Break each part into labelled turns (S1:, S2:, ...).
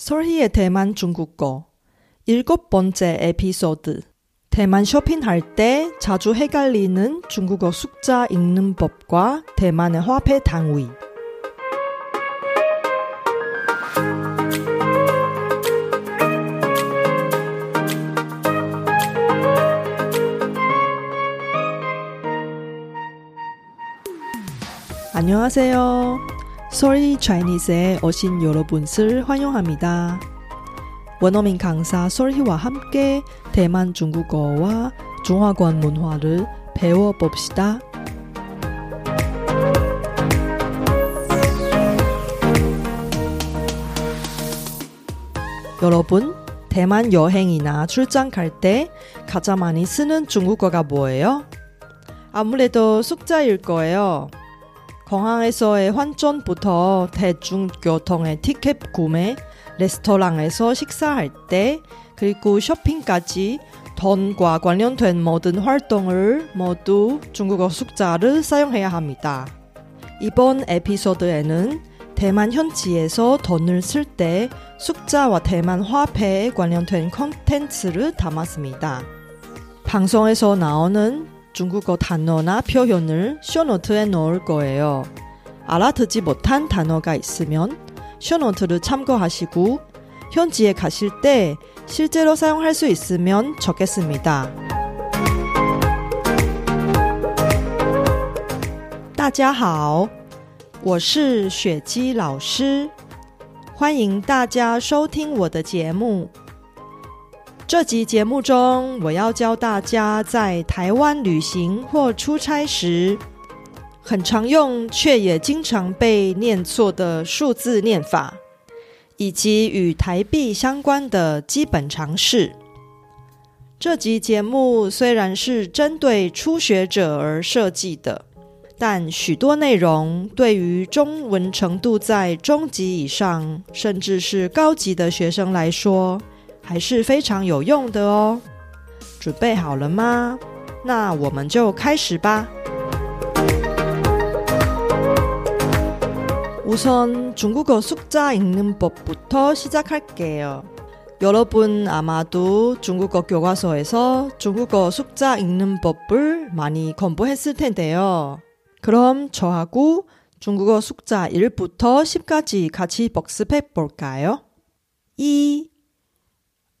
S1: 설희의 대만 중국어 일곱 번째 에피소드. 대만 쇼핑할 때 자주 헷갈리는 중국어 숫자 읽는 법과 대만의 화폐 단위. 안녕하세요. Sorry Chinese에 오신 여러분을 환영합니다. 원어민 강사 솔희와 함께 대만 중국어와 중화권 문화를 배워봅시다. 여러분, 대만 여행이나 출장 갈 때 가장 많이 쓰는 중국어가 뭐예요? 아무래도 숫자일 거예요. 공항에서의 환전부터 대중교통의 티켓 구매, 레스토랑에서 식사할 때, 그리고 쇼핑까지 돈과 관련된 모든 활동을 모두 중국어 숫자를 사용해야 합니다. 이번 에피소드에는 대만 현지에서 돈을 쓸 때 숫자와 대만 화폐에 관련된 콘텐츠를 담았습니다. 방송에서 나오는 중국어 단어나 표현을 쇼노트에 넣을 거예요. 알아듣지 못한 단어가 있으면 쇼노트를 참고하시고 현지에 가실 때 실제로 사용할 수 있으면 적겠습니다. 大家好，我是雪姬老师，欢迎大家收听我的节目。 这集节目中，我要教大家在台湾旅行或出差时，很常用却也经常被念错的数字念法，以及与台币相关的基本常识。这集节目虽然是针对初学者而设计的，但许多内容对于中文程度在中级以上，甚至是高级的学生来说。还是非常有用的哦。准备好了吗？那我们就开始吧。우선중국어숫자읽는법부터시작할게요여러분아마도중국어교과서에서중국어숫자읽는법을많이공부했을텐데요그럼저하고중국어숫자1부터10까지같이복습해볼까요1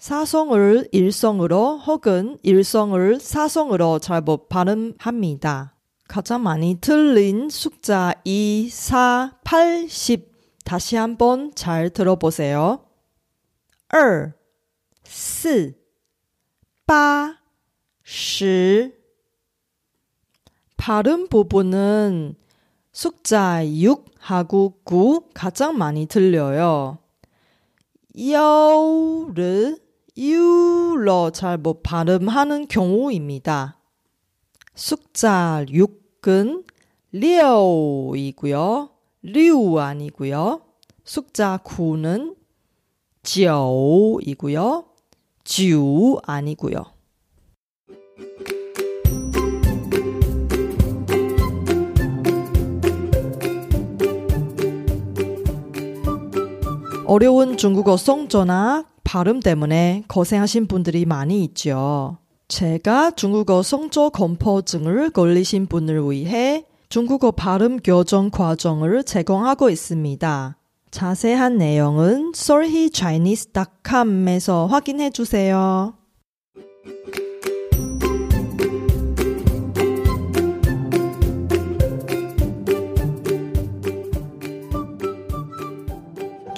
S1: 사성을 일성으로 혹은 일성을 사성으로 잘못 발음합니다. 가장 많이 틀린 숫자 2, 4, 8, 10 다시 한번 잘 들어보세요. 2, 4, 8, 10 발음 부분은 숫자 6하고 9 가장 많이 들려요. 여를 유로 잘못 발음하는 경우입니다. 숫자 6은 려이고요. 류 아니고요. 숫자 9는 죠 이고요. 주 아니고요. 어려운 중국어 송조나 발음 때문에 고생하신 분들이 많이 있죠. 제가 중국어 성조 공포증을 걸리신 분을 위해 중국어 발음 교정 과정을 제공하고 있습니다. 자세한 내용은 solhechinese.com에서 확인해 주세요.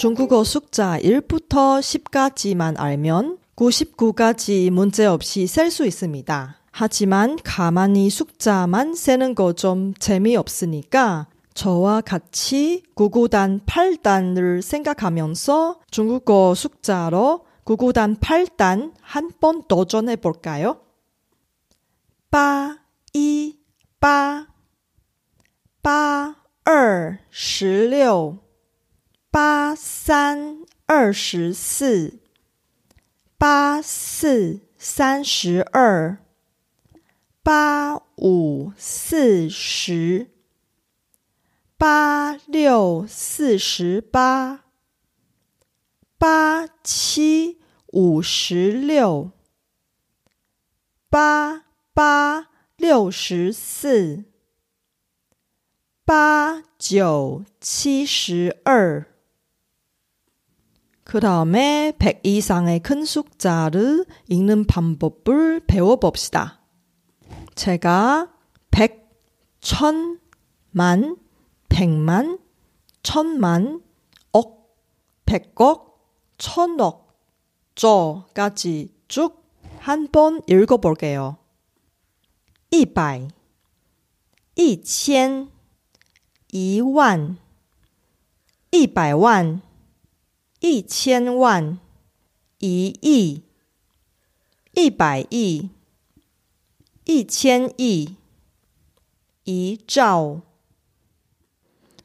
S1: 중국어 숫자 1부터 10까지만 알면 99가지 문제없이 셀 수 있습니다. 하지만 가만히 숫자만 세는 거 좀 재미없으니까 저와 같이 99단 8단을 생각하면서 중국어 숫자로 99단 8단 한 번 도전해 볼까요? 8 1 8 8 2 16八三二十四，八四三十二，八五四十，八六四十八，八七五十六，八八六十四。八九七十二。 그 다음에 100 이상의 큰 숫자를 읽는 방법을 배워봅시다. 제가 100, 1000, 만, 100만, 1000만, 억, 100억, 1000억, 저까지 쭉 한 번 읽어볼게요. 100, 1000, 1万, 100万 一千万，一亿，一百亿，一千亿，一兆。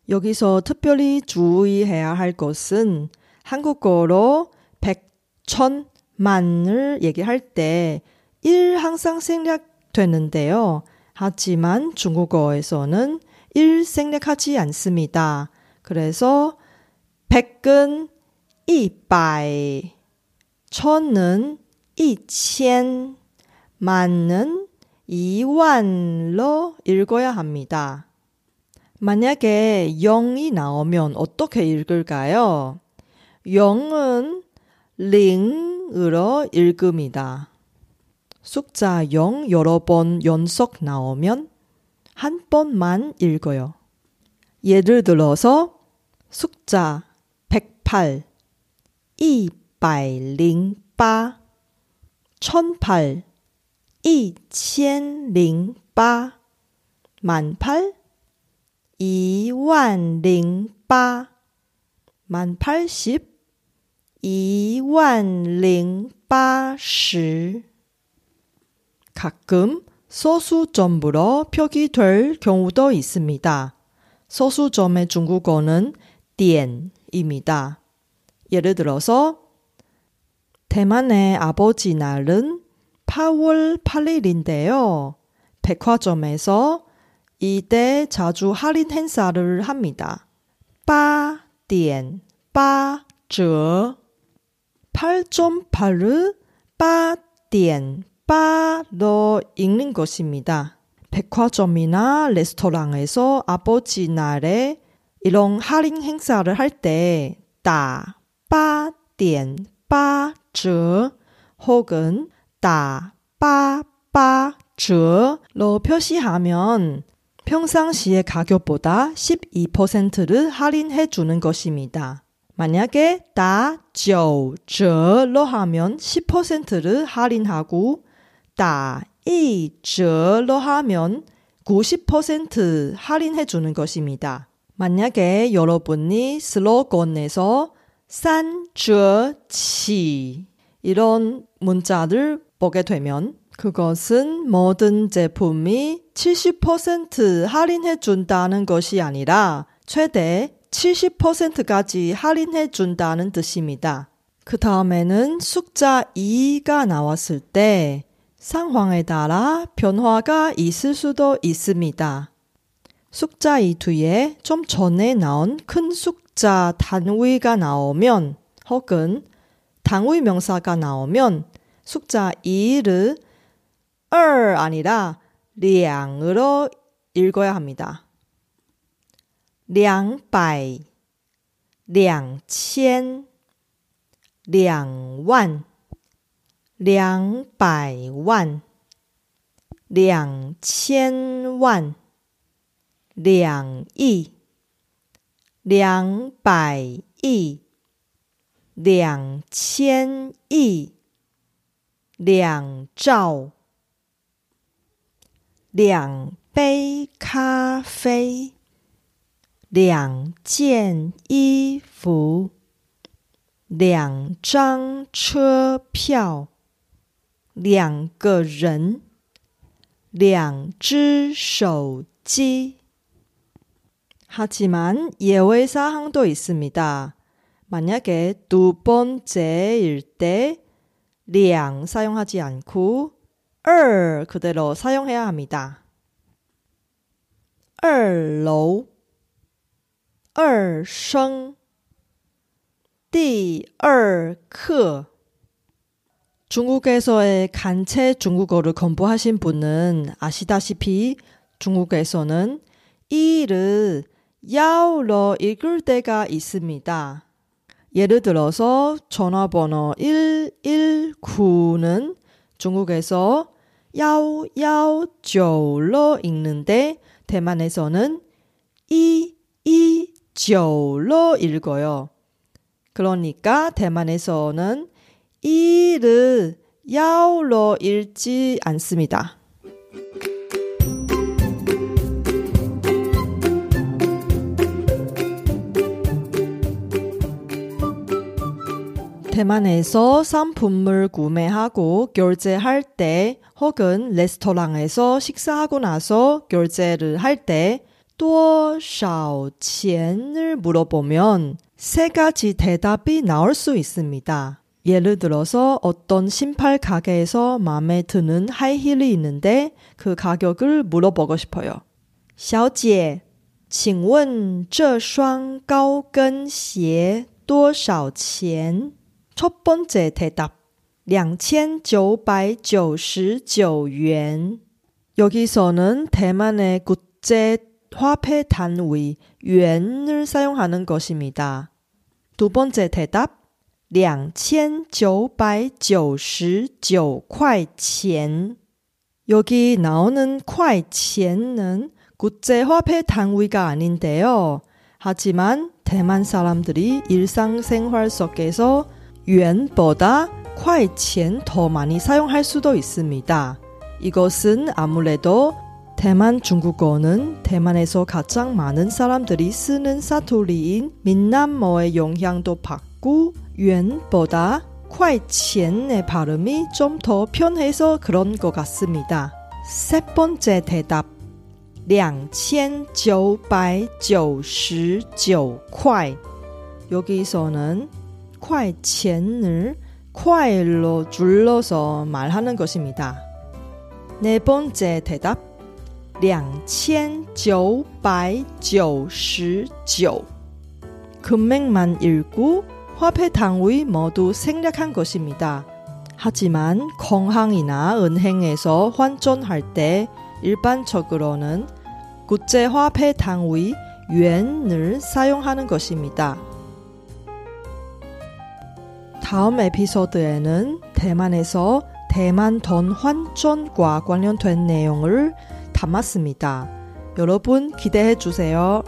S1: 여기서특별히주의해야할것은한국어로 백, 천, 만을 얘기할 때1 항상 생략되는데요. 하지만 중국어에서는 1 생략하지 않습니다. 그래서 100은 100, 천은 2000, 만은 2완로 읽어야 합니다. 만약에 0이 나오면 어떻게 읽을까요? 0은 링으로 읽습니다. 숫자 0 여러 번 연속 나오면 한 번만 읽어요. 예를 들어서 숫자 108, 208, 1008, 2008, 18, 2008, 1080, 2080. 가끔 소수점으로 표기될 경우도 있습니다. 소수점의 중국어는 点입니다. 예를 들어서 대만의 아버지 날은 8월 8일인데요. 백화점에서 이때 자주 할인 행사를 합니다. 8.8折 8.8을 8点 바로 읽는 것입니다. 백화점이나 레스토랑에서 아버지 날에 이런 할인 행사를 할 때, 따, 8.8즈 혹은 다8.8즈로 표시하면 평상시의 가격보다 12%를 할인해 주는 것입니다. 만약에 다9즈로 하면 10%를 할인하고 다1즈로 하면 90% 할인해 주는 것입니다. 만약에 여러분이 슬로건에서 산저치 이런 문자를 보게 되면 그것은 모든 제품이 70% 할인해 준다는 것이 아니라 최대 70%까지 할인해 준다는 뜻입니다. 그 다음에는 숫자 2가 나왔을 때 상황에 따라 변화가 있을 수도 있습니다. 숫자 이 뒤에 좀 전에 나온 큰 숫자 목자 단위가 나오면 혹은 단위 명사가 나오면 숫자 2를 2 아니라 2으로 읽어야 합니다. 200, 2000, 2만, 200만, 2000만, 2이 两，百亿，两千亿，两兆，两杯咖啡，两件衣服，两张车票，两个人，两只手机。 하지만예외사항도있습니다 만약에두번째일때两사용하지않고二그대로사용해야합니다二楼，二升，第二课。중국에서의간체중국어를공부하신분은아시다시피중국에서는이를 야로읽을 때가 있습니다 예를 들어서 전화번호 119는 중국에서119로 읽는데 대만에서는 이이九로 읽어요. 그러니까 대만에서는 이를 야오로 읽지 않습니다. 대만에서 상품을 구매하고 결제할 때 혹은 레스토랑에서 식사하고 나서 결제를 할 때多少钱을 물어보면 세 가지 대답이 나올 수 있습니다. 예를 들어서 어떤 신발 가게에서 마음에 드는 하이힐이 있는데 그 가격을 물어보고 싶어요. 小姐,请问这双高跟鞋多少钱? 첫 번째 대답. 2,999元. 여기서는 대만의 국제 화폐 단위 yuan을 사용하는 것입니다. 두 번째 대답 2,999块钱. 여기 나오는 块钱은 국제 화폐 단위가 아닌데요. 하지만 대만 사람들이 일상생활 속에서 yuan보다 快钱더 많이 사용할 수도 있습니다. 이것은 아무래도 대만 중국어는 대만에서 가장 많은 사람들이 쓰는 사투리인 민남어의 영향도 받고 yuan보다 快钱의 발음이 좀 더 편해서 그런 것 같습니다. 세 번째 대답 2,999块 여기서는 快钱을 콰일로 줄러서 말하는 것입니다. 네 번째 대답 2,999 금액만 읽고 화폐 단위 모두 생략한 것입니다. 하지만 공항이나 은행에서 환전할 때 일반적으로는 국제 화폐 단위 yuan을 사용하는 것입니다. 다음 에피소드에는 대만에서 대만 돈 환전과 관련된 내용을 담았습니다. 여러분 기대해 주세요.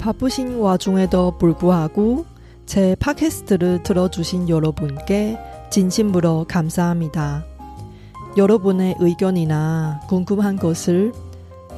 S1: 바쁘신 와중에도 불구하고 제 팟캐스트를 들어주신 여러분께 진심으로 감사합니다. 여러분의 의견이나 궁금한 것을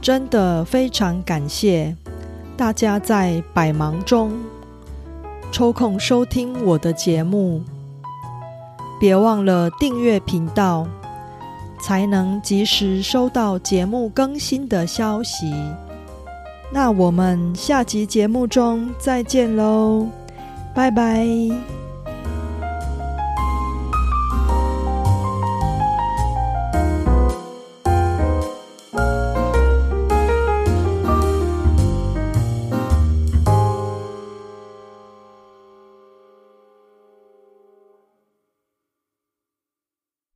S1: 真的非常感谢大家在百忙中抽空收听我的节目，别忘了订阅频道，才能及时收到节目更新的消息。那我们下集节目中再见喽，拜拜。